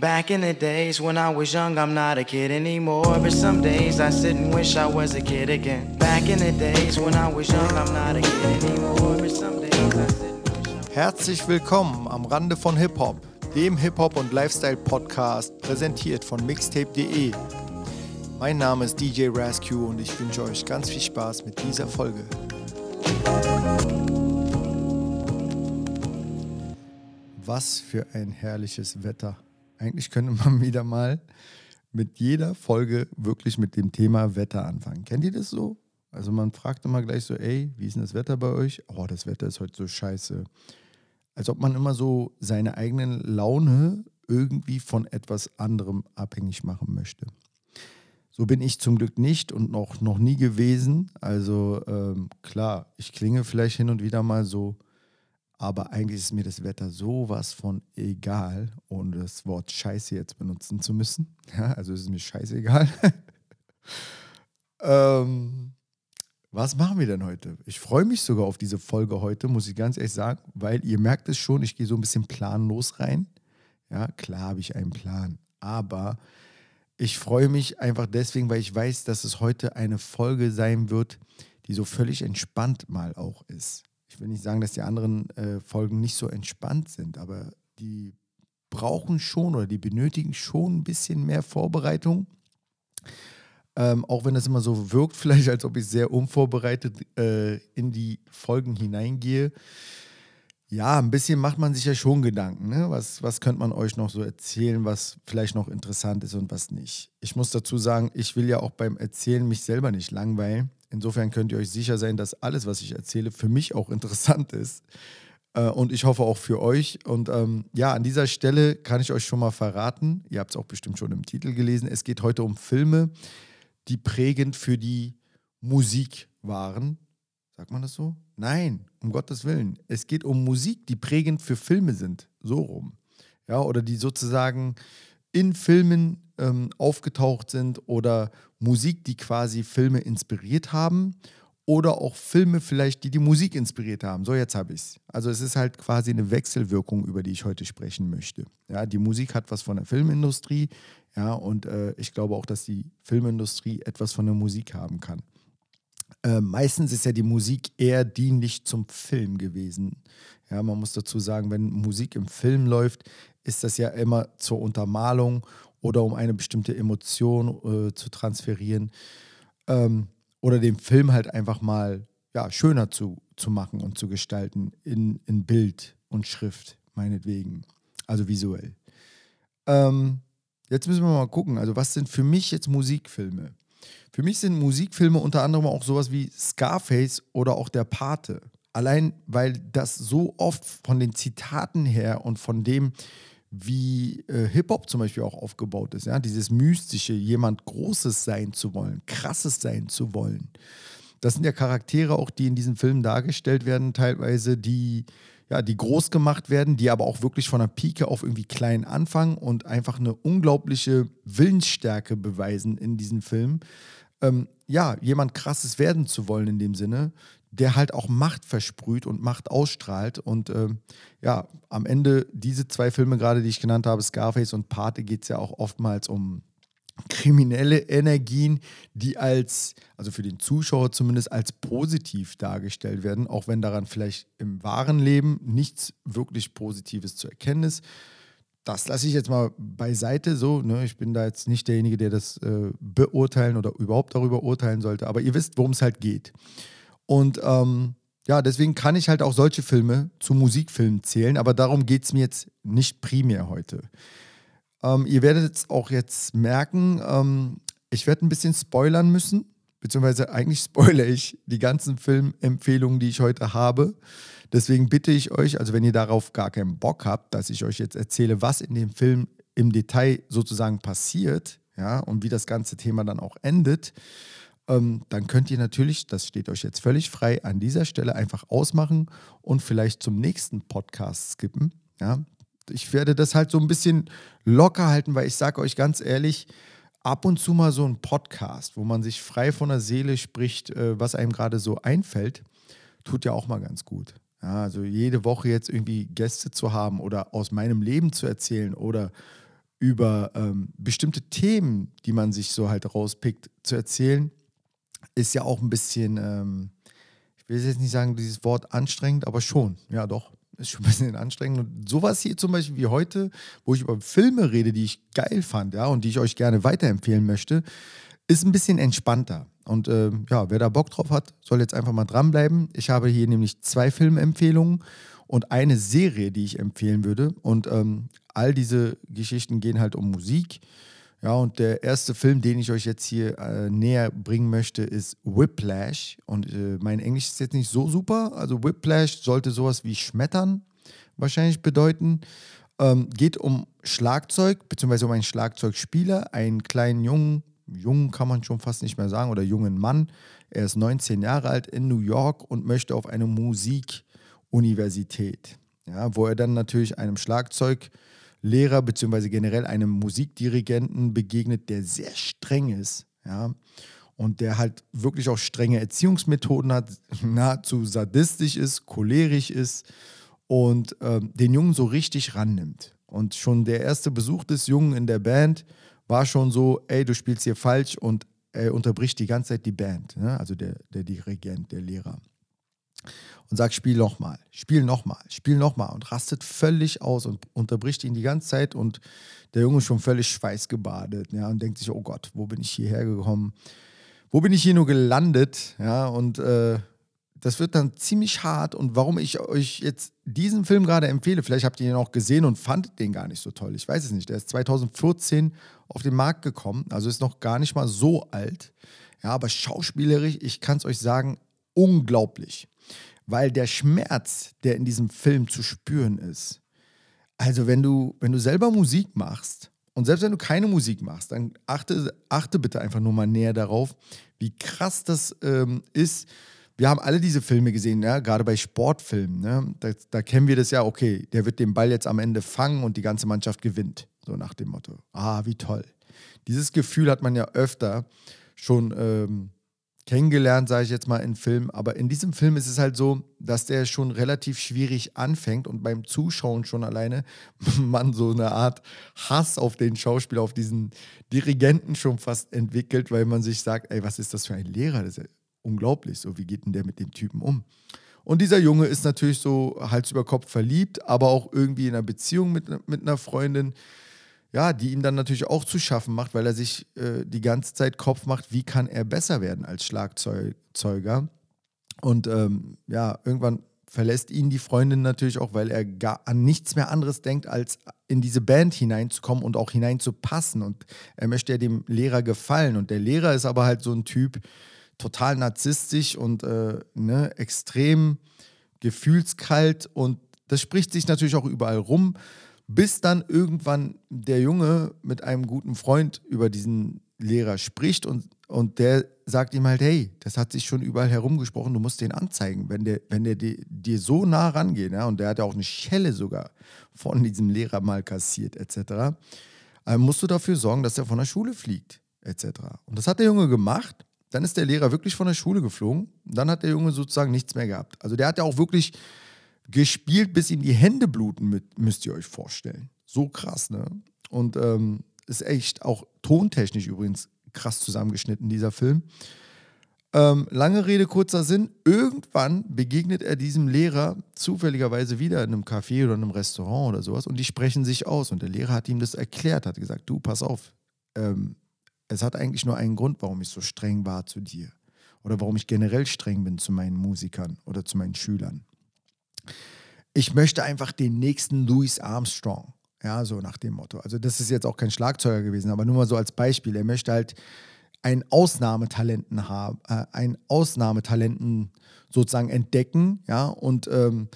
Back in the days when I was young, I'm not a kid anymore. But some days I sit and wish I was a kid again. Back in the days when I was young, I'm not a kid anymore. But some days I sit and wish I was Herzlich willkommen am Rande von Hip-Hop, dem Hip-Hop- und Lifestyle-Podcast, präsentiert von mixtape.de. Mein Name ist DJ Rascue und ich wünsche euch ganz viel Spaß mit dieser Folge. Was für ein herrliches Wetter. Eigentlich könnte man wieder mal mit jeder Folge wirklich mit dem Thema Wetter anfangen. Kennt ihr das so? Also man fragt immer gleich so, ey, wie ist denn das Wetter bei euch? Oh, das Wetter ist heute so scheiße. Als ob man immer so seine eigene Laune irgendwie von etwas anderem abhängig machen möchte. So bin ich zum Glück nicht und noch, noch nie gewesen. Also ähm, klar, ich klinge vielleicht hin und wieder mal so, aber eigentlich ist mir das Wetter sowas von egal, ohne das Wort Scheiße jetzt benutzen zu müssen. Ja, also ist es mir scheißegal. ähm, was machen wir denn heute? Ich freue mich sogar auf diese Folge heute, muss ich ganz ehrlich sagen, weil ihr merkt es schon, ich gehe so ein bisschen planlos rein. Ja, klar habe ich einen Plan, aber ich freue mich einfach deswegen, weil ich weiß, dass es heute eine Folge sein wird, die so völlig entspannt mal auch ist. Ich will nicht sagen, dass die anderen äh, Folgen nicht so entspannt sind, aber die brauchen schon oder die benötigen schon ein bisschen mehr Vorbereitung. Ähm, auch wenn das immer so wirkt, vielleicht als ob ich sehr unvorbereitet äh, in die Folgen hineingehe. Ja, ein bisschen macht man sich ja schon Gedanken. Ne? Was, was könnte man euch noch so erzählen, was vielleicht noch interessant ist und was nicht? Ich muss dazu sagen, ich will ja auch beim Erzählen mich selber nicht langweilen. Insofern könnt ihr euch sicher sein, dass alles, was ich erzähle, für mich auch interessant ist. Äh, und ich hoffe auch für euch. Und ähm, ja, an dieser Stelle kann ich euch schon mal verraten, ihr habt es auch bestimmt schon im Titel gelesen, es geht heute um Filme, die prägend für die Musik waren. Sagt man das so? Nein, um Gottes Willen. Es geht um Musik, die prägend für Filme sind. So rum. Ja, oder die sozusagen in Filmen ähm, aufgetaucht sind oder Musik, die quasi Filme inspiriert haben oder auch Filme vielleicht, die die Musik inspiriert haben. So, jetzt habe ich es. Also es ist halt quasi eine Wechselwirkung, über die ich heute sprechen möchte. Ja, die Musik hat was von der Filmindustrie, ja, und äh, ich glaube auch, dass die Filmindustrie etwas von der Musik haben kann. Äh, meistens ist ja die Musik eher dienlich zum Film gewesen. Ja, man muss dazu sagen, wenn Musik im Film läuft, ist das ja immer zur Untermalung oder um eine bestimmte Emotion äh, zu transferieren ähm, oder den Film halt einfach mal ja, schöner zu, zu machen und zu gestalten in, in Bild und Schrift, meinetwegen, also visuell. Ähm, jetzt müssen wir mal gucken, also was sind für mich jetzt Musikfilme? Für mich sind Musikfilme unter anderem auch sowas wie Scarface oder auch Der Pate. Allein weil das so oft von den Zitaten her und von dem, wie äh, Hip-Hop zum Beispiel auch aufgebaut ist, ja, dieses mystische, jemand Großes sein zu wollen, krasses sein zu wollen. Das sind ja Charaktere auch, die in diesen Filmen dargestellt werden, teilweise, die ja, die groß gemacht werden, die aber auch wirklich von der Pike auf irgendwie klein anfangen und einfach eine unglaubliche Willensstärke beweisen in diesen Filmen. Ähm, ja, jemand krasses werden zu wollen in dem Sinne, der halt auch Macht versprüht und Macht ausstrahlt. Und ähm, ja, am Ende diese zwei Filme gerade, die ich genannt habe, Scarface und Pate, geht es ja auch oftmals um kriminelle Energien, die als, also für den Zuschauer zumindest als positiv dargestellt werden, auch wenn daran vielleicht im wahren Leben nichts wirklich Positives zu erkennen ist. Das lasse ich jetzt mal beiseite so. Ne? Ich bin da jetzt nicht derjenige, der das äh, beurteilen oder überhaupt darüber urteilen sollte, aber ihr wisst, worum es halt geht. Und ähm, ja, deswegen kann ich halt auch solche Filme zu Musikfilmen zählen, aber darum geht es mir jetzt nicht primär heute. Ähm, ihr werdet es auch jetzt merken, ähm, ich werde ein bisschen spoilern müssen, beziehungsweise eigentlich spoilere ich die ganzen Filmempfehlungen, die ich heute habe. Deswegen bitte ich euch, also wenn ihr darauf gar keinen Bock habt, dass ich euch jetzt erzähle, was in dem Film im Detail sozusagen passiert, ja, und wie das ganze Thema dann auch endet, ähm, dann könnt ihr natürlich, das steht euch jetzt völlig frei, an dieser Stelle einfach ausmachen und vielleicht zum nächsten Podcast skippen. Ja, ich werde das halt so ein bisschen locker halten, weil ich sage euch ganz ehrlich, ab und zu mal so ein Podcast, wo man sich frei von der Seele spricht, äh, was einem gerade so einfällt, tut ja auch mal ganz gut. Ja, also jede Woche jetzt irgendwie Gäste zu haben oder aus meinem Leben zu erzählen oder über ähm, bestimmte Themen, die man sich so halt rauspickt, zu erzählen, ist ja auch ein bisschen, ähm, ich will jetzt nicht sagen, dieses Wort anstrengend, aber schon, ja doch, ist schon ein bisschen anstrengend. Und sowas hier zum Beispiel wie heute, wo ich über Filme rede, die ich geil fand, ja, und die ich euch gerne weiterempfehlen möchte, ist ein bisschen entspannter. Und äh, ja, wer da Bock drauf hat, soll jetzt einfach mal dranbleiben. Ich habe hier nämlich zwei Filmempfehlungen und eine Serie, die ich empfehlen würde. Und ähm, all diese Geschichten gehen halt um Musik. Ja, und der erste Film, den ich euch jetzt hier äh, näher bringen möchte, ist Whiplash. Und äh, mein Englisch ist jetzt nicht so super. Also Whiplash sollte sowas wie Schmettern wahrscheinlich bedeuten. Ähm, geht um Schlagzeug, beziehungsweise um einen Schlagzeugspieler, einen kleinen Jungen, jungen kann man schon fast nicht mehr sagen, oder jungen Mann. Er ist 19 Jahre alt in New York und möchte auf eine Musikuniversität. Ja, wo er dann natürlich einem Schlagzeuglehrer bzw. generell einem Musikdirigenten begegnet, der sehr streng ist. Ja, und der halt wirklich auch strenge Erziehungsmethoden hat, nahezu sadistisch ist, cholerisch ist und ähm, den Jungen so richtig rannimmt. Und schon der erste Besuch des Jungen in der Band war schon so, ey, du spielst hier falsch und er unterbricht die ganze Zeit die Band, ne? also der, der Dirigent, der Lehrer. Und sagt, spiel nochmal, spiel nochmal, spiel nochmal und rastet völlig aus und unterbricht ihn die ganze Zeit und der Junge ist schon völlig schweißgebadet ja, und denkt sich, oh Gott, wo bin ich hierher gekommen? Wo bin ich hier nur gelandet? Ja, und äh, das wird dann ziemlich hart. Und warum ich euch jetzt diesen Film gerade empfehle, vielleicht habt ihr ihn auch gesehen und fandet den gar nicht so toll. Ich weiß es nicht. Der ist 2014 auf den Markt gekommen, also ist noch gar nicht mal so alt. Ja, aber schauspielerisch, ich kann es euch sagen, unglaublich. Weil der Schmerz, der in diesem Film zu spüren ist, also wenn du, wenn du selber Musik machst und selbst wenn du keine Musik machst, dann achte, achte bitte einfach nur mal näher darauf, wie krass das ähm, ist, wir haben alle diese Filme gesehen, ja, gerade bei Sportfilmen. Ne? Da, da, kennen wir das ja, okay, der wird den Ball jetzt am Ende fangen und die ganze Mannschaft gewinnt. So nach dem Motto. Ah, wie toll. Dieses Gefühl hat man ja öfter schon ähm, kennengelernt, sage ich jetzt mal in Filmen. Aber in diesem Film ist es halt so, dass der schon relativ schwierig anfängt und beim Zuschauen schon alleine man so eine Art Hass auf den Schauspieler, auf diesen Dirigenten schon fast entwickelt, weil man sich sagt, ey, was ist das für ein Lehrer? Das ist unglaublich. So, wie geht denn der mit dem Typen um? Und dieser Junge ist natürlich so Hals über Kopf verliebt, aber auch irgendwie in einer Beziehung mit, mit einer Freundin, ja, die ihm dann natürlich auch zu schaffen macht, weil er sich äh, die ganze Zeit Kopf macht, wie kann er besser werden als Schlagzeuger. Und ähm, ja, irgendwann verlässt ihn die Freundin natürlich auch, weil er gar an nichts mehr anderes denkt, als in diese Band hineinzukommen und auch hineinzupassen. Und er möchte ja dem Lehrer gefallen. Und der Lehrer ist aber halt so ein Typ, total narzisstisch und äh, ne, extrem gefühlskalt und das spricht sich natürlich auch überall rum, bis dann irgendwann der Junge mit einem guten Freund über diesen Lehrer spricht und, und der sagt ihm halt, hey, das hat sich schon überall herumgesprochen, du musst den anzeigen, wenn der, wenn der dir, so nah rangeht, ja, und der hat ja auch eine Schelle sogar von diesem Lehrer mal kassiert, etc., äh, musst du dafür sorgen, dass er von der Schule fliegt, etc. Und das hat der Junge gemacht dann ist der Lehrer wirklich von der Schule geflogen. Dann hat der Junge sozusagen nichts mehr gehabt. Also der hat ja auch wirklich gespielt, bis ihm die Hände bluten, mit, müsst ihr euch vorstellen. So krass, ne? Und ähm, ist echt auch tontechnisch übrigens krass zusammengeschnitten, dieser Film. Ähm, lange Rede, kurzer Sinn. Irgendwann begegnet er diesem Lehrer zufälligerweise wieder in einem Café oder in einem Restaurant oder sowas und die sprechen sich aus. Und der Lehrer hat ihm das erklärt, hat gesagt: Du, pass auf, ähm, es hat eigentlich nur einen Grund, warum ich so streng war zu dir. Oder warum ich generell streng bin zu meinen Musikern oder zu meinen Schülern. Ich möchte einfach den nächsten Louis Armstrong. Ja, so nach dem Motto. Also, das ist jetzt auch kein Schlagzeuger gewesen, aber nur mal so als Beispiel. Er möchte halt ein Ausnahmetalenten haben, äh, ein Ausnahmetalenten sozusagen entdecken, ja, und ähm,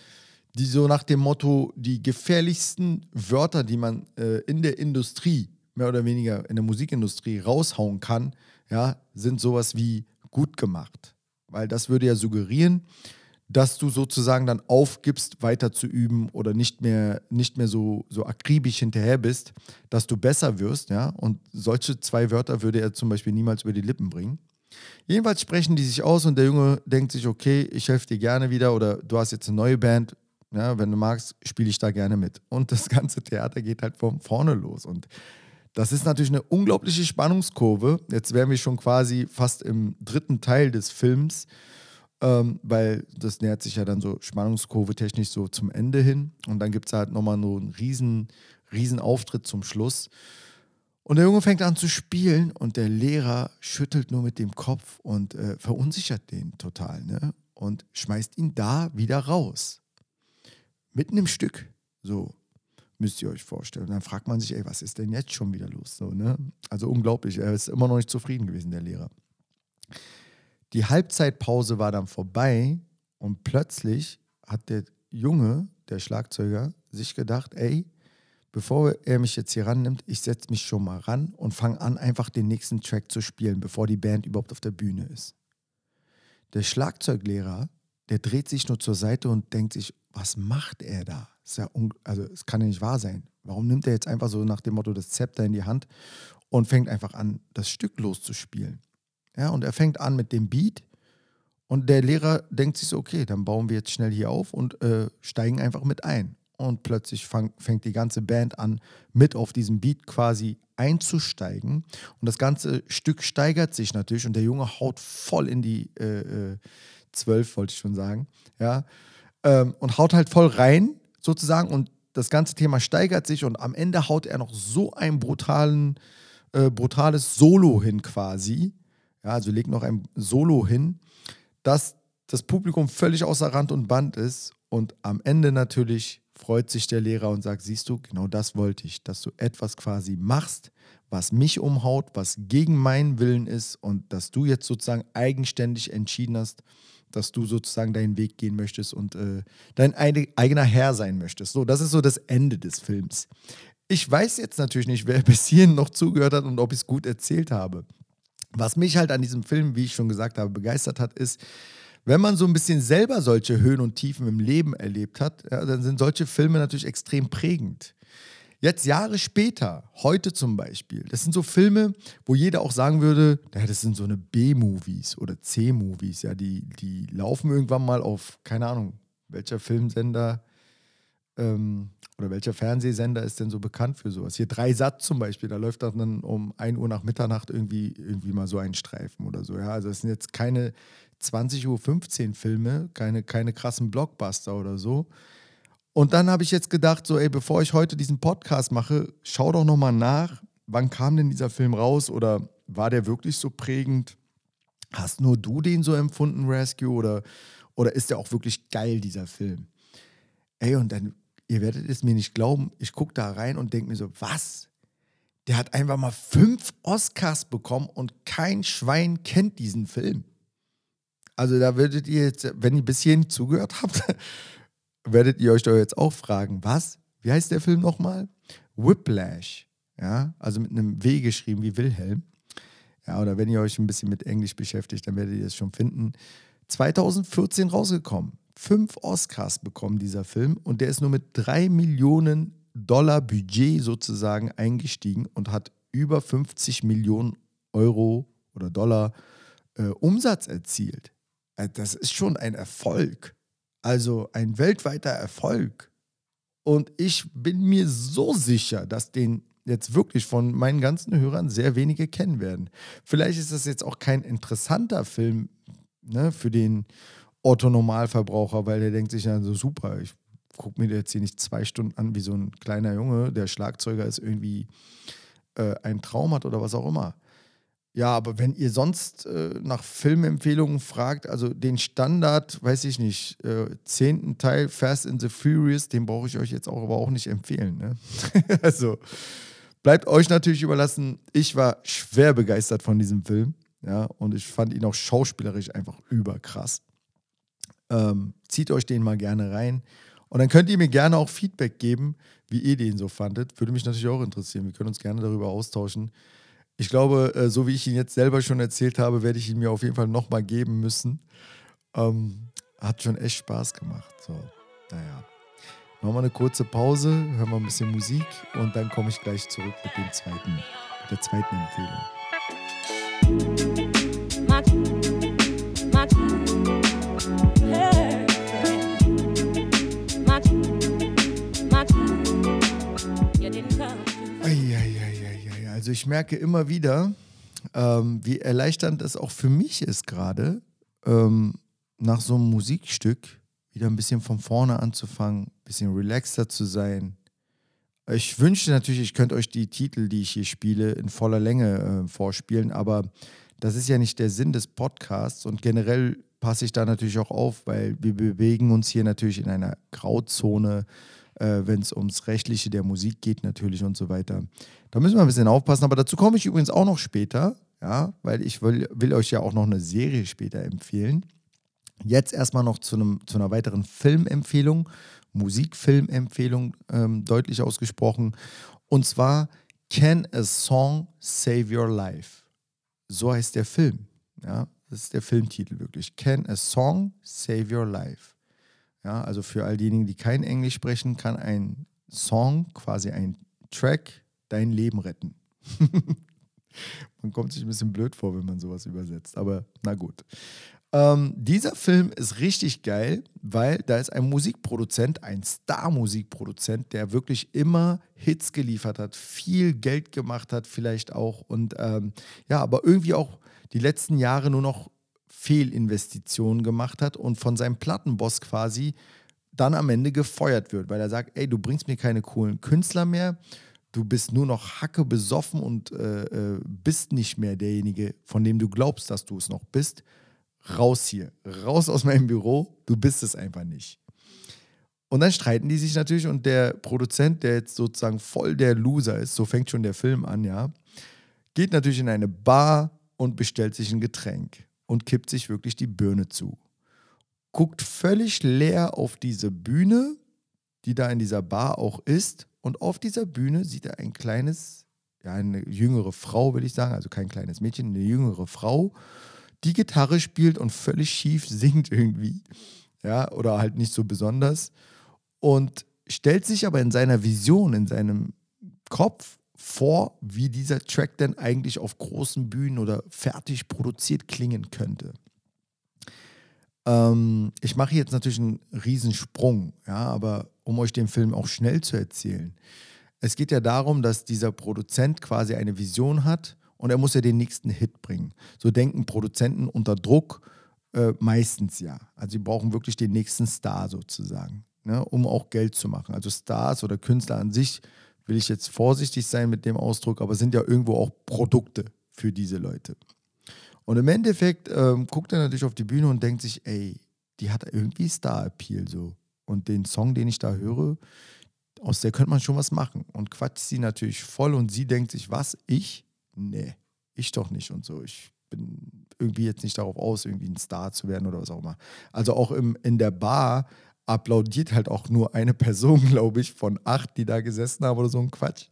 die so nach dem Motto, die gefährlichsten Wörter, die man äh, in der Industrie mehr oder weniger in der Musikindustrie raushauen kann, ja, sind sowas wie gut gemacht. Weil das würde ja suggerieren, dass du sozusagen dann aufgibst, weiter zu üben oder nicht mehr, nicht mehr so, so akribisch hinterher bist, dass du besser wirst, ja. Und solche zwei Wörter würde er zum Beispiel niemals über die Lippen bringen. Jedenfalls sprechen die sich aus und der Junge denkt sich, okay, ich helfe dir gerne wieder oder du hast jetzt eine neue Band, ja, wenn du magst, spiele ich da gerne mit. Und das ganze Theater geht halt von vorne los. Und Das ist natürlich eine unglaubliche Spannungskurve. Jetzt wären wir schon quasi fast im dritten Teil des Films, ähm, weil das nähert sich ja dann so Spannungskurve technisch so zum Ende hin. Und dann gibt es halt nochmal so einen riesen, riesen Auftritt zum Schluss. Und der Junge fängt an zu spielen und der Lehrer schüttelt nur mit dem Kopf und äh, verunsichert den total ne? und schmeißt ihn da wieder raus. Mitten im Stück. So müsst ihr euch vorstellen. Und dann fragt man sich, ey, was ist denn jetzt schon wieder los? So, ne? Also unglaublich. Er ist immer noch nicht zufrieden gewesen, der Lehrer. Die Halbzeitpause war dann vorbei und plötzlich hat der Junge, der Schlagzeuger, sich gedacht, ey, bevor er mich jetzt hier rannimmt, ich setze mich schon mal ran und fange an, einfach den nächsten Track zu spielen, bevor die Band überhaupt auf der Bühne ist. Der Schlagzeuglehrer, der dreht sich nur zur Seite und denkt sich, was macht er da? Ja also es kann ja nicht wahr sein. Warum nimmt er jetzt einfach so nach dem Motto das Zepter in die Hand und fängt einfach an, das Stück loszuspielen? Ja, und er fängt an mit dem Beat und der Lehrer denkt sich so, okay, dann bauen wir jetzt schnell hier auf und äh, steigen einfach mit ein. Und plötzlich fang, fängt die ganze Band an, mit auf diesem Beat quasi einzusteigen. Und das ganze Stück steigert sich natürlich und der Junge haut voll in die äh, äh, 12, wollte ich schon sagen, ja, ähm, und haut halt voll rein sozusagen und das ganze Thema steigert sich und am Ende haut er noch so ein brutalen, äh, brutales Solo hin quasi, ja, also legt noch ein Solo hin, dass das Publikum völlig außer Rand und Band ist und am Ende natürlich freut sich der Lehrer und sagt, siehst du, genau das wollte ich, dass du etwas quasi machst, was mich umhaut, was gegen meinen Willen ist und dass du jetzt sozusagen eigenständig entschieden hast, dass du sozusagen deinen Weg gehen möchtest und äh, dein eigener Herr sein möchtest. So, das ist so das Ende des Films. Ich weiß jetzt natürlich nicht, wer bis hierhin noch zugehört hat und ob ich es gut erzählt habe. Was mich halt an diesem Film, wie ich schon gesagt habe, begeistert hat, ist, wenn man so ein bisschen selber solche Höhen und Tiefen im Leben erlebt hat, ja, dann sind solche Filme natürlich extrem prägend. Jetzt Jahre später, heute zum Beispiel, das sind so Filme, wo jeder auch sagen würde, ja, das sind so eine B-Movies oder C-Movies, ja, die, die laufen irgendwann mal auf, keine Ahnung, welcher Filmsender ähm, oder welcher Fernsehsender ist denn so bekannt für sowas? Hier drei Satz zum Beispiel, da läuft dann um 1 Uhr nach Mitternacht irgendwie, irgendwie mal so ein Streifen oder so. Ja, also es sind jetzt keine 20.15 Uhr Filme, keine, keine krassen Blockbuster oder so. Und dann habe ich jetzt gedacht, so, ey, bevor ich heute diesen Podcast mache, schau doch nochmal nach, wann kam denn dieser Film raus oder war der wirklich so prägend? Hast nur du den so empfunden, Rescue, oder, oder ist der auch wirklich geil, dieser Film? Ey, und dann, ihr werdet es mir nicht glauben, ich gucke da rein und denke mir so, was? Der hat einfach mal fünf Oscars bekommen und kein Schwein kennt diesen Film. Also da würdet ihr jetzt, wenn ihr bis hierhin zugehört habt, werdet ihr euch doch jetzt auch fragen, was? Wie heißt der Film nochmal? Whiplash. Ja, also mit einem W geschrieben wie Wilhelm. Ja, oder wenn ihr euch ein bisschen mit Englisch beschäftigt, dann werdet ihr es schon finden. 2014 rausgekommen. Fünf Oscars bekommen dieser Film und der ist nur mit drei Millionen Dollar Budget sozusagen eingestiegen und hat über 50 Millionen Euro oder Dollar äh, Umsatz erzielt. Äh, das ist schon ein Erfolg. Also ein weltweiter Erfolg. Und ich bin mir so sicher, dass den jetzt wirklich von meinen ganzen Hörern sehr wenige kennen werden. Vielleicht ist das jetzt auch kein interessanter Film ne, für den Otto-Normalverbraucher, weil der denkt sich ja so super, ich gucke mir jetzt hier nicht zwei Stunden an, wie so ein kleiner Junge, der Schlagzeuger ist, irgendwie äh, ein Traum hat oder was auch immer. Ja, aber wenn ihr sonst äh, nach Filmempfehlungen fragt, also den Standard, weiß ich nicht, äh, zehnten Teil Fast in the Furious, den brauche ich euch jetzt auch aber auch nicht empfehlen. Ne? also bleibt euch natürlich überlassen. Ich war schwer begeistert von diesem Film, ja, und ich fand ihn auch schauspielerisch einfach überkrass. Ähm, zieht euch den mal gerne rein. Und dann könnt ihr mir gerne auch Feedback geben, wie ihr den so fandet. Würde mich natürlich auch interessieren. Wir können uns gerne darüber austauschen. Ich glaube, äh, so wie ich ihn jetzt selber schon erzählt habe, werde ich ihn mir auf jeden Fall nochmal geben müssen. Ähm, hat schon echt Spaß gemacht. So, naja. Machen wir eine kurze Pause, hören wir ein bisschen Musik und dann komme ich gleich zurück mit dem zweiten, mit der zweiten Empfehlung. Also ich merke immer wieder, ähm, wie erleichternd es auch für mich ist gerade, ähm, nach so einem Musikstück wieder ein bisschen von vorne anzufangen, ein bisschen relaxter zu sein. Ich wünschte natürlich, ich könnte euch die Titel, die ich hier spiele, in voller Länge äh, vorspielen, aber das ist ja nicht der Sinn des Podcasts und generell passe ich da natürlich auch auf, weil wir bewegen uns hier natürlich in einer Grauzone, äh, wenn es ums Rechtliche der Musik geht natürlich und so weiter. Da müssen wir ein bisschen aufpassen, aber dazu komme ich übrigens auch noch später, ja, weil ich will, will euch ja auch noch eine Serie später empfehlen. Jetzt erstmal noch zu, einem, zu einer weiteren Filmempfehlung, Musikfilmempfehlung, ähm, deutlich ausgesprochen. Und zwar Can a Song Save Your Life? So heißt der Film. Ja, das ist der Filmtitel wirklich. Can a Song Save Your Life? Ja, also für all diejenigen, die kein Englisch sprechen, kann ein Song, quasi ein Track, dein Leben retten. man kommt sich ein bisschen blöd vor, wenn man sowas übersetzt, aber na gut. Ähm, dieser Film ist richtig geil, weil da ist ein Musikproduzent, ein Star-Musikproduzent, der wirklich immer Hits geliefert hat, viel Geld gemacht hat, vielleicht auch und ähm, ja, aber irgendwie auch die letzten Jahre nur noch Fehlinvestitionen gemacht hat und von seinem Plattenboss quasi dann am Ende gefeuert wird, weil er sagt, ey, du bringst mir keine coolen Künstler mehr, du bist nur noch hacke besoffen und äh, äh, bist nicht mehr derjenige, von dem du glaubst, dass du es noch bist raus hier, raus aus meinem Büro, du bist es einfach nicht. Und dann streiten die sich natürlich und der Produzent, der jetzt sozusagen voll der Loser ist, so fängt schon der Film an, ja, geht natürlich in eine Bar und bestellt sich ein Getränk und kippt sich wirklich die Birne zu. Guckt völlig leer auf diese Bühne, die da in dieser Bar auch ist. Und auf dieser Bühne sieht er ein kleines, ja, eine jüngere Frau, will ich sagen, also kein kleines Mädchen, eine jüngere Frau die Gitarre spielt und völlig schief singt irgendwie. Ja, oder halt nicht so besonders. Und stellt sich aber in seiner Vision, in seinem Kopf vor, wie dieser Track denn eigentlich auf großen Bühnen oder fertig produziert klingen könnte. Ähm, ich mache jetzt natürlich einen Riesensprung, ja, aber um euch den Film auch schnell zu erzählen. Es geht ja darum, dass dieser Produzent quasi eine Vision hat und er muss ja den nächsten Hit bringen. So denken Produzenten unter Druck äh, meistens ja. Also sie brauchen wirklich den nächsten Star sozusagen, ne, um auch Geld zu machen. Also Stars oder Künstler an sich will ich jetzt vorsichtig sein mit dem Ausdruck, aber sind ja irgendwo auch Produkte für diese Leute. Und im Endeffekt ähm, guckt er natürlich auf die Bühne und denkt sich, ey, die hat irgendwie Star-Appeal so. Und den Song, den ich da höre, aus der könnte man schon was machen. Und quatscht sie natürlich voll und sie denkt sich, was, ich? Nee, ich doch nicht und so. Ich bin irgendwie jetzt nicht darauf aus, irgendwie ein Star zu werden oder was auch immer. Also auch im, in der Bar applaudiert halt auch nur eine Person, glaube ich, von acht, die da gesessen haben oder so ein Quatsch.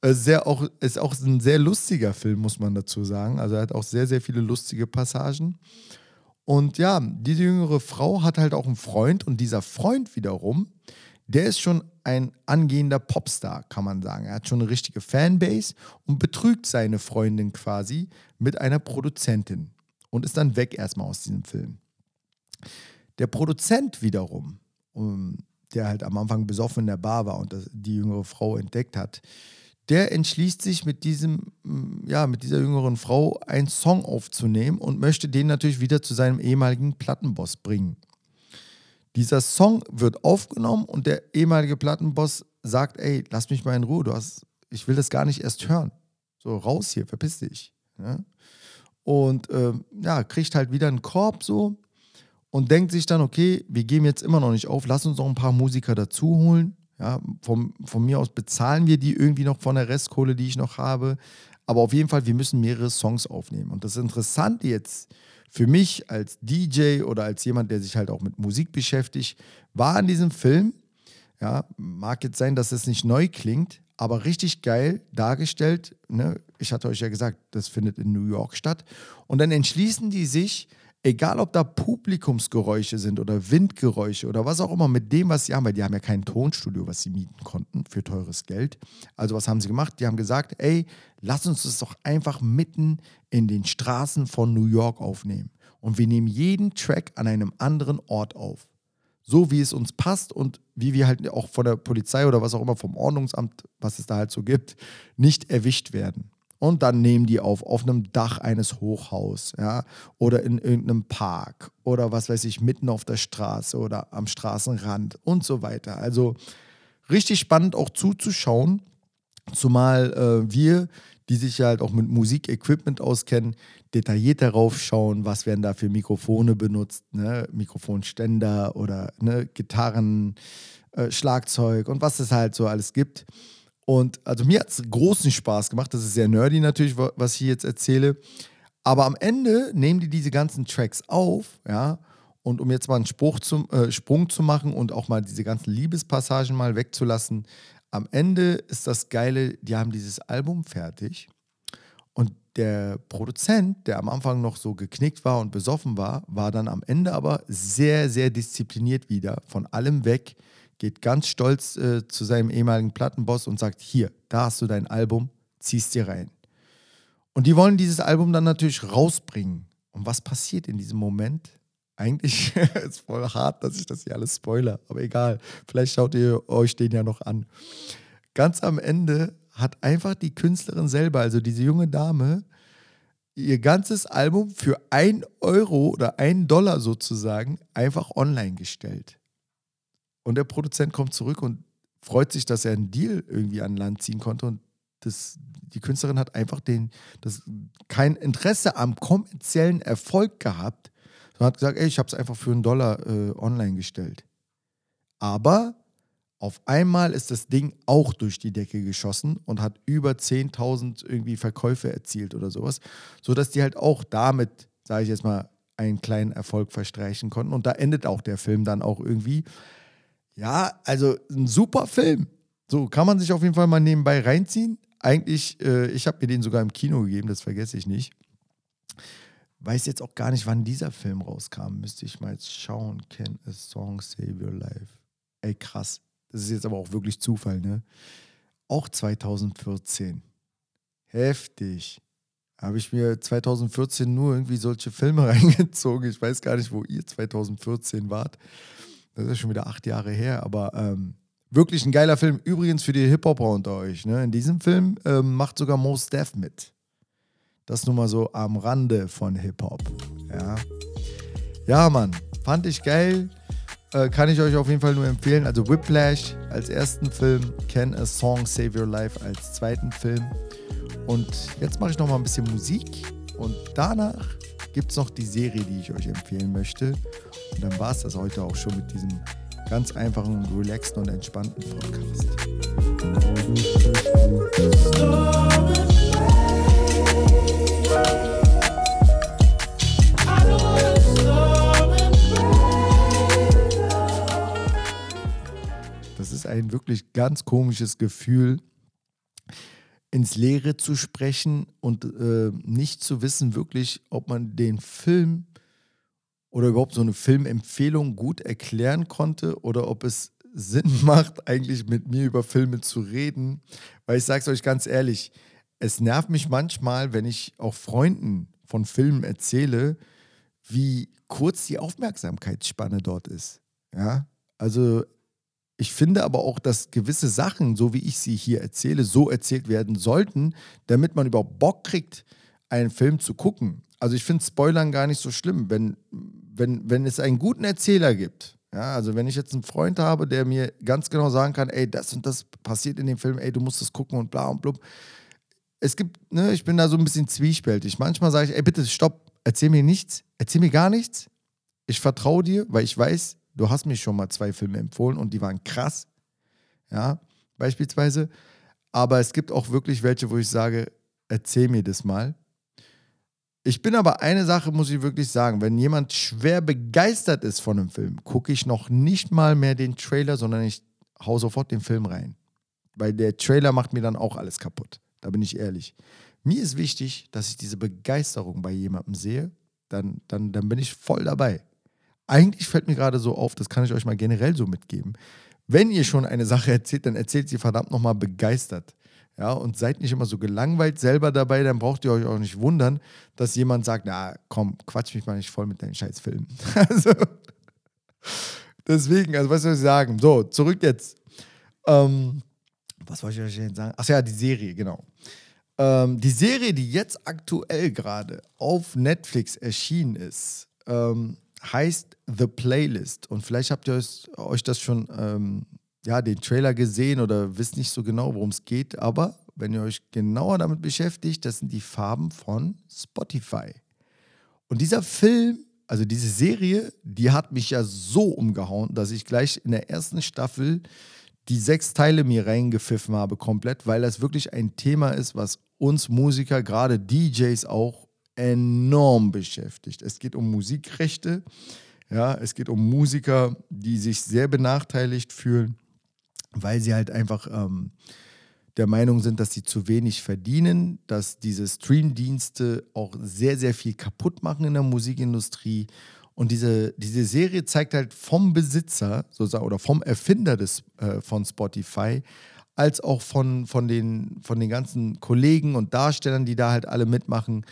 Äh, sehr auch, ist auch ein sehr lustiger Film, muss man dazu sagen. Also er hat auch sehr, sehr viele lustige Passagen. Und ja, diese jüngere Frau hat halt auch einen Freund und dieser Freund wiederum, der ist schon ein angehender Popstar, kann man sagen. Er hat schon eine richtige Fanbase und betrügt seine Freundin quasi mit einer Produzentin und ist dann weg erstmal aus diesem Film. Der Produzent wiederum, der halt am Anfang besoffen in der Bar war und die jüngere Frau entdeckt hat, der entschließt sich mit diesem, ja, mit dieser jüngeren Frau einen Song aufzunehmen und möchte den natürlich wieder zu seinem ehemaligen Plattenboss bringen. Dieser Song wird aufgenommen und der ehemalige Plattenboss sagt, ey, lass mich mal in Ruhe, du hast, ich will das gar nicht erst hören. So, raus hier, verpiss dich. Ja? Und ähm, ja, kriegt halt wieder einen Korb so und denkt sich dann, okay, wir geben jetzt immer noch nicht auf, lass uns noch ein paar Musiker dazu holen. Ja, vom, von mir aus bezahlen wir die irgendwie noch von der Restkohle, die ich noch habe. Aber auf jeden Fall, wir müssen mehrere Songs aufnehmen. Und das Interessante jetzt für mich als DJ oder als jemand, der sich halt auch mit Musik beschäftigt, war an diesem Film, ja, mag jetzt sein, dass es nicht neu klingt, aber richtig geil dargestellt. Ne? Ich hatte euch ja gesagt, das findet in New York statt. Und dann entschließen die sich, egal ob da Publikumsgeräusche sind oder Windgeräusche oder was auch immer, mit dem, was sie haben, weil die haben ja kein Tonstudio, was sie mieten konnten für teures Geld. Also was haben sie gemacht? Die haben gesagt, ey, lass uns das doch einfach mitten in den Straßen von New York aufnehmen. Und wir nehmen jeden Track an einem anderen Ort auf. So wie es uns passt und wie wir halt auch von der Polizei oder was auch immer vom Ordnungsamt, was es da halt so gibt, nicht erwischt werden. Und dann nehmen die auf, auf einem Dach eines Hochhaus, ja, oder in irgendeinem Park oder was weiß ich, mitten auf der Straße oder am Straßenrand und so weiter. Also richtig spannend auch zuzuschauen, zumal äh, wir, die sich ja halt auch mit Musikequipment auskennen, detailliert darauf schauen, was werden da für Mikrofone benutzt, ne? Mikrofonständer oder ne? Gitarren, äh, Schlagzeug und was es halt so alles gibt. Und also mir hat es großen Spaß gemacht. Das ist sehr nerdy natürlich, was ich jetzt erzähle. Aber am Ende nehmen die diese ganzen Tracks auf, ja. Und um jetzt mal einen Spruch zum, äh, Sprung zu machen und auch mal diese ganzen Liebespassagen mal wegzulassen, am Ende ist das Geile, die haben dieses Album fertig und der Produzent, der am Anfang noch so geknickt war und besoffen war, war dann am Ende aber sehr, sehr diszipliniert wieder, von allem weg, geht ganz stolz äh, zu seinem ehemaligen Plattenboss und sagt, hier, da hast du dein Album, ziehst dir rein. Und die wollen dieses Album dann natürlich rausbringen. Und was passiert in diesem Moment? Eigentlich ist voll hart, dass ich das hier alles spoiler, aber egal. Vielleicht schaut ihr euch den ja noch an. Ganz am Ende hat einfach die Künstlerin selber, also diese junge Dame, ihr ganzes Album für ein Euro oder einen Dollar sozusagen einfach online gestellt. Und der Produzent kommt zurück und freut sich, dass er einen Deal irgendwie an Land ziehen konnte. Und das, die Künstlerin hat einfach den, das, kein Interesse am kommerziellen Erfolg gehabt, sondern hat gesagt, ey, ich habe es einfach für einen Dollar äh, online gestellt. Aber auf einmal ist das Ding auch durch die Decke geschossen und hat über 10.000 irgendwie Verkäufe erzielt oder sowas, sodass die halt auch damit, sage ich jetzt mal, einen kleinen Erfolg verstreichen konnten. Und da endet auch der Film dann auch irgendwie. Ja, also ein super Film. So kann man sich auf jeden Fall mal nebenbei reinziehen. Eigentlich, äh, ich habe mir den sogar im Kino gegeben, das vergesse ich nicht. Weiß jetzt auch gar nicht, wann dieser Film rauskam. Müsste ich mal jetzt schauen. Can a Song Save Your Life? Ey, krass. Das ist jetzt aber auch wirklich Zufall, ne? Auch 2014. Heftig. Habe ich mir 2014 nur irgendwie solche Filme reingezogen. Ich weiß gar nicht, wo ihr 2014 wart. Das ist schon wieder acht Jahre her, aber ähm, wirklich ein geiler Film. Übrigens für die Hip-Hopper unter euch. Ne? In diesem Film ähm, macht sogar Mos Def mit. Das nur mal so am Rande von Hip-Hop. Ja. ja, Mann, fand ich geil. Äh, kann ich euch auf jeden Fall nur empfehlen. Also Whiplash als ersten Film, Can a Song Save Your Life als zweiten Film. Und jetzt mache ich noch mal ein bisschen Musik und danach gibt es noch die Serie, die ich euch empfehlen möchte. Und dann war es das heute auch schon mit diesem ganz einfachen, relaxten und entspannten Podcast. Das ist ein wirklich ganz komisches Gefühl, ins Leere zu sprechen und äh, nicht zu wissen wirklich, ob man den Film oder überhaupt so eine Filmempfehlung gut erklären konnte oder ob es Sinn macht, eigentlich mit mir über Filme zu reden. Weil ich sage es euch ganz ehrlich, es nervt mich manchmal, wenn ich auch Freunden von Filmen erzähle, wie kurz die Aufmerksamkeitsspanne dort ist. Ja, also ich finde aber auch, dass gewisse Sachen, so wie ich sie hier erzähle, so erzählt werden sollten, damit man überhaupt Bock kriegt, einen Film zu gucken. Also ich finde Spoilern gar nicht so schlimm, wenn, wenn, wenn es einen guten Erzähler gibt. Ja, also wenn ich jetzt einen Freund habe, der mir ganz genau sagen kann, ey, das und das passiert in dem Film, ey, du musst das gucken und bla und blub. Es gibt, ne, ich bin da so ein bisschen zwiespältig. Manchmal sage ich, ey, bitte stopp, erzähl mir nichts, erzähl mir gar nichts. Ich vertraue dir, weil ich weiß, du hast mir schon mal zwei Filme empfohlen und die waren krass. Ja, beispielsweise. Aber es gibt auch wirklich welche, wo ich sage, erzähl mir das mal. Ich bin aber eine Sache, muss ich wirklich sagen, wenn jemand schwer begeistert ist von einem Film, gucke ich noch nicht mal mehr den Trailer, sondern ich hau sofort den Film rein. Weil der Trailer macht mir dann auch alles kaputt. Da bin ich ehrlich. Mir ist wichtig, dass ich diese Begeisterung bei jemandem sehe, dann, dann, dann bin ich voll dabei eigentlich fällt mir gerade so auf, das kann ich euch mal generell so mitgeben. Wenn ihr schon eine Sache erzählt, dann erzählt sie verdammt nochmal begeistert. Ja, und seid nicht immer so gelangweilt selber dabei, dann braucht ihr euch auch nicht wundern, dass jemand sagt, na komm, quatsch mich mal nicht voll mit deinen Scheißfilmen. also, deswegen, also was soll ich sagen? So, zurück jetzt. Ähm, was wollte ich euch denn sagen? Ach ja, die Serie, genau. Ähm, die Serie, die jetzt aktuell gerade auf Netflix erschienen ist, ähm, heißt The Playlist. Und vielleicht habt ihr euch, das schon, ähm, ja, den Trailer gesehen oder wisst nicht so genau, worum es geht. Aber wenn ihr euch genauer damit beschäftigt, das sind die Farben von Spotify. Und dieser Film, also diese Serie, die hat mich ja so umgehauen, dass ich gleich in der ersten Staffel die sechs Teile mir reingepfiffen habe komplett, weil das wirklich ein Thema ist, was uns Musiker, gerade DJs auch enorm beschäftigt. Es geht um Musikrechte, ja, es geht um Musiker, die sich sehr benachteiligt fühlen, weil sie halt einfach ähm, der Meinung sind, dass sie zu wenig verdienen, dass diese Streamdienste auch sehr, sehr viel kaputt machen in der Musikindustrie und diese, diese Serie zeigt halt vom Besitzer sozusagen oder vom Erfinder des, äh, von Spotify, als auch von, von, den, von den ganzen Kollegen und Darstellern, die da halt alle mitmachen,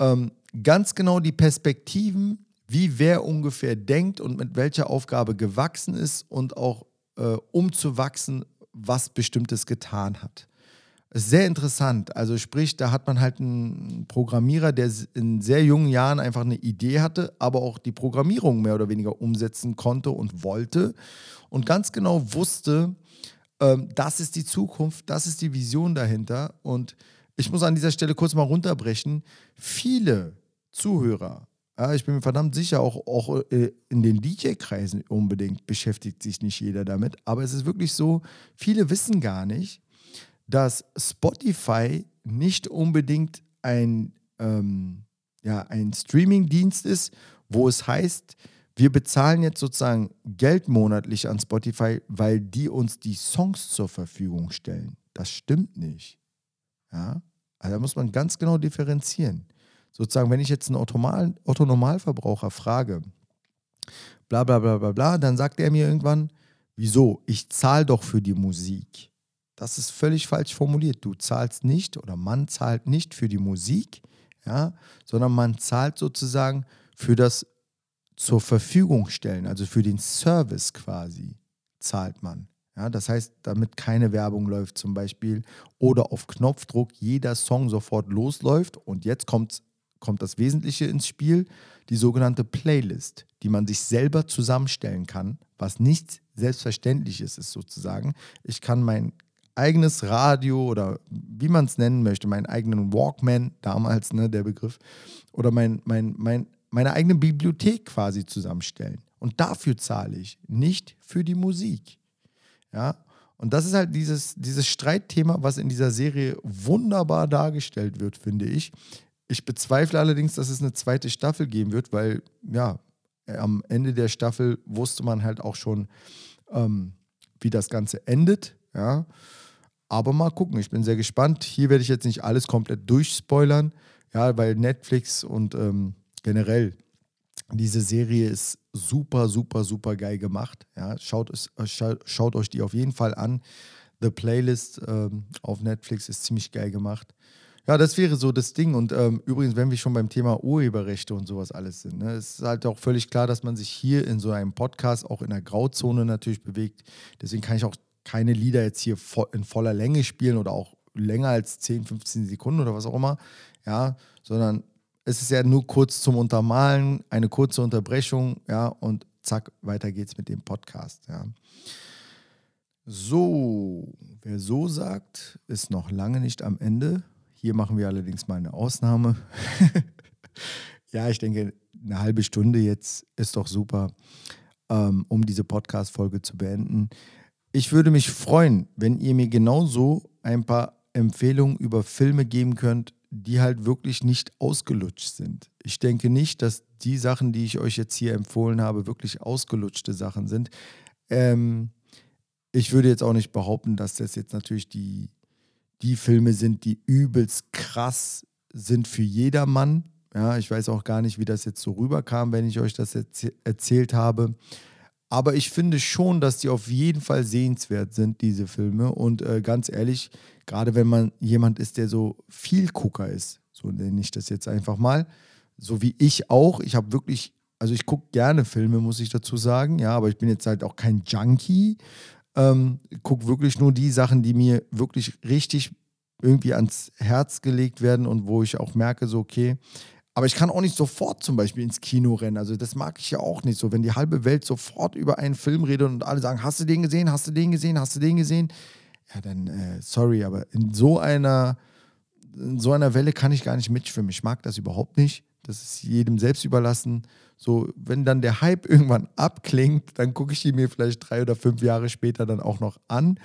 ähm, ganz genau die Perspektiven, wie wer ungefähr denkt und mit welcher Aufgabe gewachsen ist und auch äh, um zu wachsen, was Bestimmtes getan hat sehr interessant. Also sprich, da hat man halt einen Programmierer, der in sehr jungen Jahren einfach eine Idee hatte, aber auch die Programmierung mehr oder weniger umsetzen konnte und wollte und ganz genau wusste, ähm, das ist die Zukunft, das ist die Vision dahinter. Und ich muss an dieser Stelle kurz mal runterbrechen. Viele Zuhörer, ja, ich bin mir verdammt sicher, auch, auch äh, in den DJ-Kreisen unbedingt beschäftigt sich nicht jeder damit, aber es ist wirklich so, viele wissen gar nicht, dass Spotify nicht unbedingt ein, ähm, ja, ein Streaming-Dienst ist, wo es heißt, wir bezahlen jetzt sozusagen Geld monatlich an Spotify, weil die uns die Songs zur Verfügung stellen. Das stimmt nicht. Ja? Also da muss man ganz genau differenzieren. Sozusagen, wenn ich jetzt einen Otto-Normalverbraucher frage, bla bla bla bla bla, dann sagt er mir irgendwann, wieso? Ich zahle doch für die Musik. Das ist völlig falsch formuliert. Du zahlst nicht oder man zahlt nicht für die Musik, ja, sondern man zahlt sozusagen für das zur Verfügung stellen, also für den Service quasi zahlt man. Ja, das heißt, damit keine Werbung läuft zum Beispiel oder auf Knopfdruck jeder Song sofort losläuft. Und jetzt kommt, kommt das Wesentliche ins Spiel, die sogenannte Playlist, die man sich selber zusammenstellen kann, was nicht selbstverständlich ist, ist sozusagen. Ich kann mein eigenes Radio oder wie man es nennen möchte, meinen eigenen Walkman, damals ne, der Begriff, oder mein, mein, mein, meine eigene Bibliothek quasi zusammenstellen. Und dafür zahle ich, nicht für die Musik. Ja, und das ist halt dieses, dieses Streitthema, was in dieser Serie wunderbar dargestellt wird, finde ich. Ich bezweifle allerdings, dass es eine zweite Staffel geben wird, weil ja, am Ende der Staffel wusste man halt auch schon, ähm, wie das Ganze endet. Ja, aber mal gucken, ich bin sehr gespannt. Hier werde ich jetzt nicht alles komplett durchspoilern, ja, weil Netflix und ähm, generell diese Serie ist super, super, super geil gemacht. Ja, schaut, äh, schaut euch die auf jeden Fall an. The Playlist ähm, auf Netflix ist ziemlich geil gemacht. Ja, das wäre so das Ding. Und ähm, übrigens, wenn wir schon beim Thema Urheberrechte und sowas alles sind, ne, ist halt auch völlig klar, dass man sich hier in so einem Podcast auch in der Grauzone natürlich bewegt. Deswegen kann ich auch keine Lieder jetzt hier in voller Länge spielen oder auch länger als 10, 15 Sekunden oder was auch immer, ja, sondern es ist ja nur kurz zum Untermalen, eine kurze Unterbrechung, ja, und zack, weiter geht's mit dem Podcast, ja. So, wer so sagt, ist noch lange nicht am Ende. Hier machen wir allerdings mal eine Ausnahme. ja, ich denke, eine halbe Stunde jetzt ist doch super, ähm, um diese Podcast-Folge zu beenden. Ich würde mich freuen, wenn ihr mir genauso ein paar Empfehlungen über Filme geben könnt, die halt wirklich nicht ausgelutscht sind. Ich denke nicht, dass die Sachen, die ich euch jetzt hier empfohlen habe, wirklich ausgelutschte Sachen sind. Ähm, ich würde jetzt auch nicht behaupten, dass das jetzt natürlich die, die Filme sind, die übelst krass sind für jedermann. Ja, ich weiß auch gar nicht, wie das jetzt so rüberkam, wenn ich euch das jetzt erzählt habe. Aber ich finde schon, dass die auf jeden Fall sehenswert sind, diese Filme. Und äh, ganz ehrlich, gerade wenn man jemand ist, der so viel Gucker ist, so nenne ich das jetzt einfach mal, so wie ich auch. Ich habe wirklich, also ich gucke gerne Filme, muss ich dazu sagen, ja, aber ich bin jetzt halt auch kein Junkie. Ähm, gucke wirklich nur die Sachen, die mir wirklich richtig irgendwie ans Herz gelegt werden und wo ich auch merke, so, okay, aber ich kann auch nicht sofort zum Beispiel ins Kino rennen. Also das mag ich ja auch nicht so, wenn die halbe Welt sofort über einen Film redet und alle sagen, hast du den gesehen, hast du den gesehen, hast du den gesehen? Ja, dann äh, sorry, aber in so einer in so einer Welle kann ich gar nicht mitschwimmen. Ich mag das überhaupt nicht. Das ist jedem selbst überlassen. So, wenn dann der Hype irgendwann abklingt, dann gucke ich ihn mir vielleicht drei oder fünf Jahre später dann auch noch an,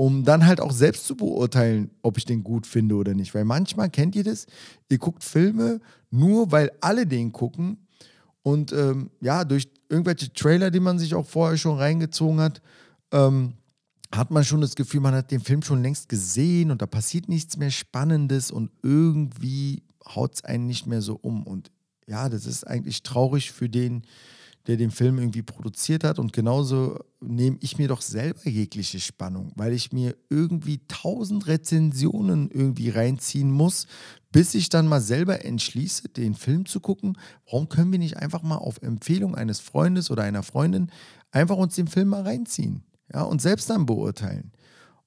um dann halt auch selbst zu beurteilen, ob ich den gut finde oder nicht. Weil manchmal kennt ihr das, ihr guckt Filme nur, weil alle den gucken und ähm, ja, durch irgendwelche Trailer, die man sich auch vorher schon reingezogen hat, ähm, hat man schon das Gefühl, man hat den Film schon längst gesehen und da passiert nichts mehr Spannendes und irgendwie haut es einen nicht mehr so um. Und ja, das ist eigentlich traurig für den, der den Film irgendwie produziert hat. Und genauso nehme ich mir doch selber jegliche Spannung, weil ich mir irgendwie tausend Rezensionen irgendwie reinziehen muss, bis ich dann mal selber entschließe, den Film zu gucken. Warum können wir nicht einfach mal auf Empfehlung eines Freundes oder einer Freundin einfach uns den Film mal reinziehen? ja, und selbst dann beurteilen.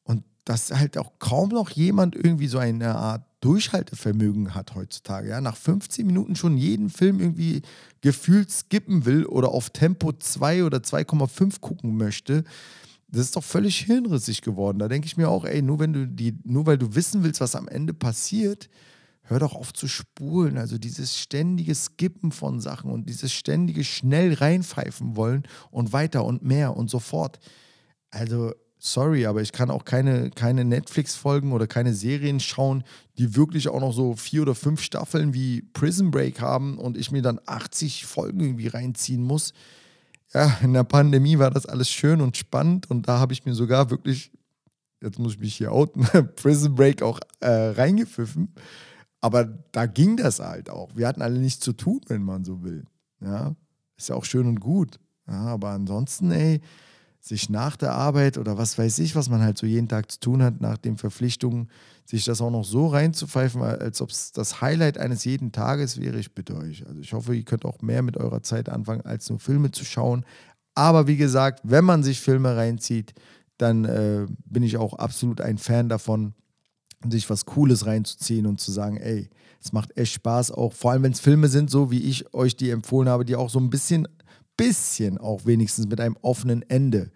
Und dass halt auch kaum noch jemand irgendwie so eine Art Durchhaltevermögen hat heutzutage. Ja, nach 15 Minuten schon jeden Film irgendwie gefühlt skippen will oder auf Tempo 2 oder 2,5 gucken möchte. Das ist doch völlig hirnrissig geworden. Da denke ich mir auch, ey, nur wenn du die, nur weil du wissen willst, was am Ende passiert, hör doch auf zu spulen. Also dieses ständige Skippen von Sachen und dieses ständige schnell reinpfeifen wollen und weiter und mehr und so fort. Also, sorry, aber ich kann auch keine, keine Netflix-Folgen oder keine Serien schauen, die wirklich auch noch so vier oder fünf Staffeln wie Prison Break haben und ich mir dann 80 Folgen irgendwie reinziehen muss. Ja, in der Pandemie war das alles schön und spannend und da habe ich mir sogar wirklich, jetzt muss ich mich hier outen, Prison Break auch äh, reingepfiffen. Aber da ging das halt auch. Wir hatten alle nichts zu tun, wenn man so will. Ja, ist ja auch schön und gut. Ja, aber ansonsten, ey, sich nach der Arbeit oder was weiß ich, was man halt so jeden Tag zu tun hat, nach den Verpflichtungen, sich das auch noch so reinzupfeifen, als ob es das Highlight eines jeden Tages wäre, ich bitte euch. Also ich hoffe, ihr könnt auch mehr mit eurer Zeit anfangen, als nur Filme zu schauen. Aber wie gesagt, wenn man sich Filme reinzieht, dann äh, bin ich auch absolut ein Fan davon, sich was Cooles reinzuziehen und zu sagen, ey, es macht echt Spaß, auch vor allem wenn es Filme sind, so wie ich euch die empfohlen habe, die auch so ein bisschen bisschen auch wenigstens mit einem offenen Ende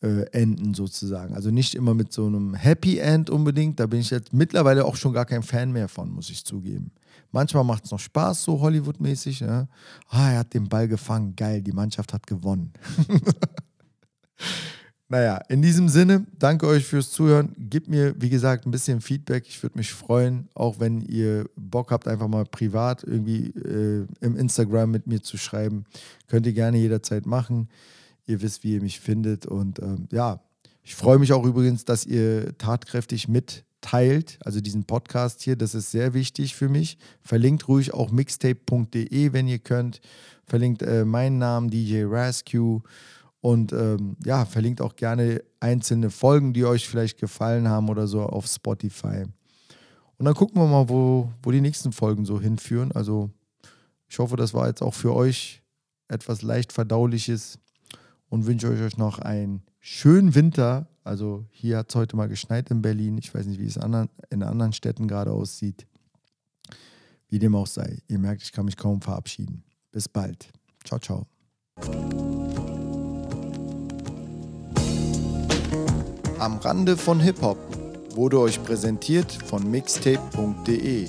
äh, enden sozusagen. Also nicht immer mit so einem Happy End unbedingt. Da bin ich jetzt mittlerweile auch schon gar kein Fan mehr von, muss ich zugeben. Manchmal macht es noch Spaß, so Hollywood-mäßig. Ja? Ah, er hat den Ball gefangen, geil, die Mannschaft hat gewonnen. Naja, in diesem Sinne, danke euch fürs Zuhören. Gebt mir, wie gesagt, ein bisschen Feedback. Ich würde mich freuen, auch wenn ihr Bock habt, einfach mal privat irgendwie äh, im Instagram mit mir zu schreiben. Könnt ihr gerne jederzeit machen. Ihr wisst, wie ihr mich findet. Und ähm, ja, ich freue mich auch übrigens, dass ihr tatkräftig mitteilt, also diesen Podcast hier. Das ist sehr wichtig für mich. Verlinkt ruhig auch mixtape.de, wenn ihr könnt. Verlinkt äh, meinen Namen, DJ Rescue. Und ähm, ja, verlinkt auch gerne einzelne Folgen, die euch vielleicht gefallen haben oder so auf Spotify. Und dann gucken wir mal, wo, wo die nächsten Folgen so hinführen. Also ich hoffe, das war jetzt auch für euch etwas leicht verdauliches und wünsche euch noch einen schönen Winter. Also hier hat es heute mal geschneit in Berlin. Ich weiß nicht, wie es in anderen Städten gerade aussieht. Wie dem auch sei. Ihr merkt, ich kann mich kaum verabschieden. Bis bald. Ciao, ciao. Am Rande von Hip-Hop wurde euch präsentiert von mixtape.de.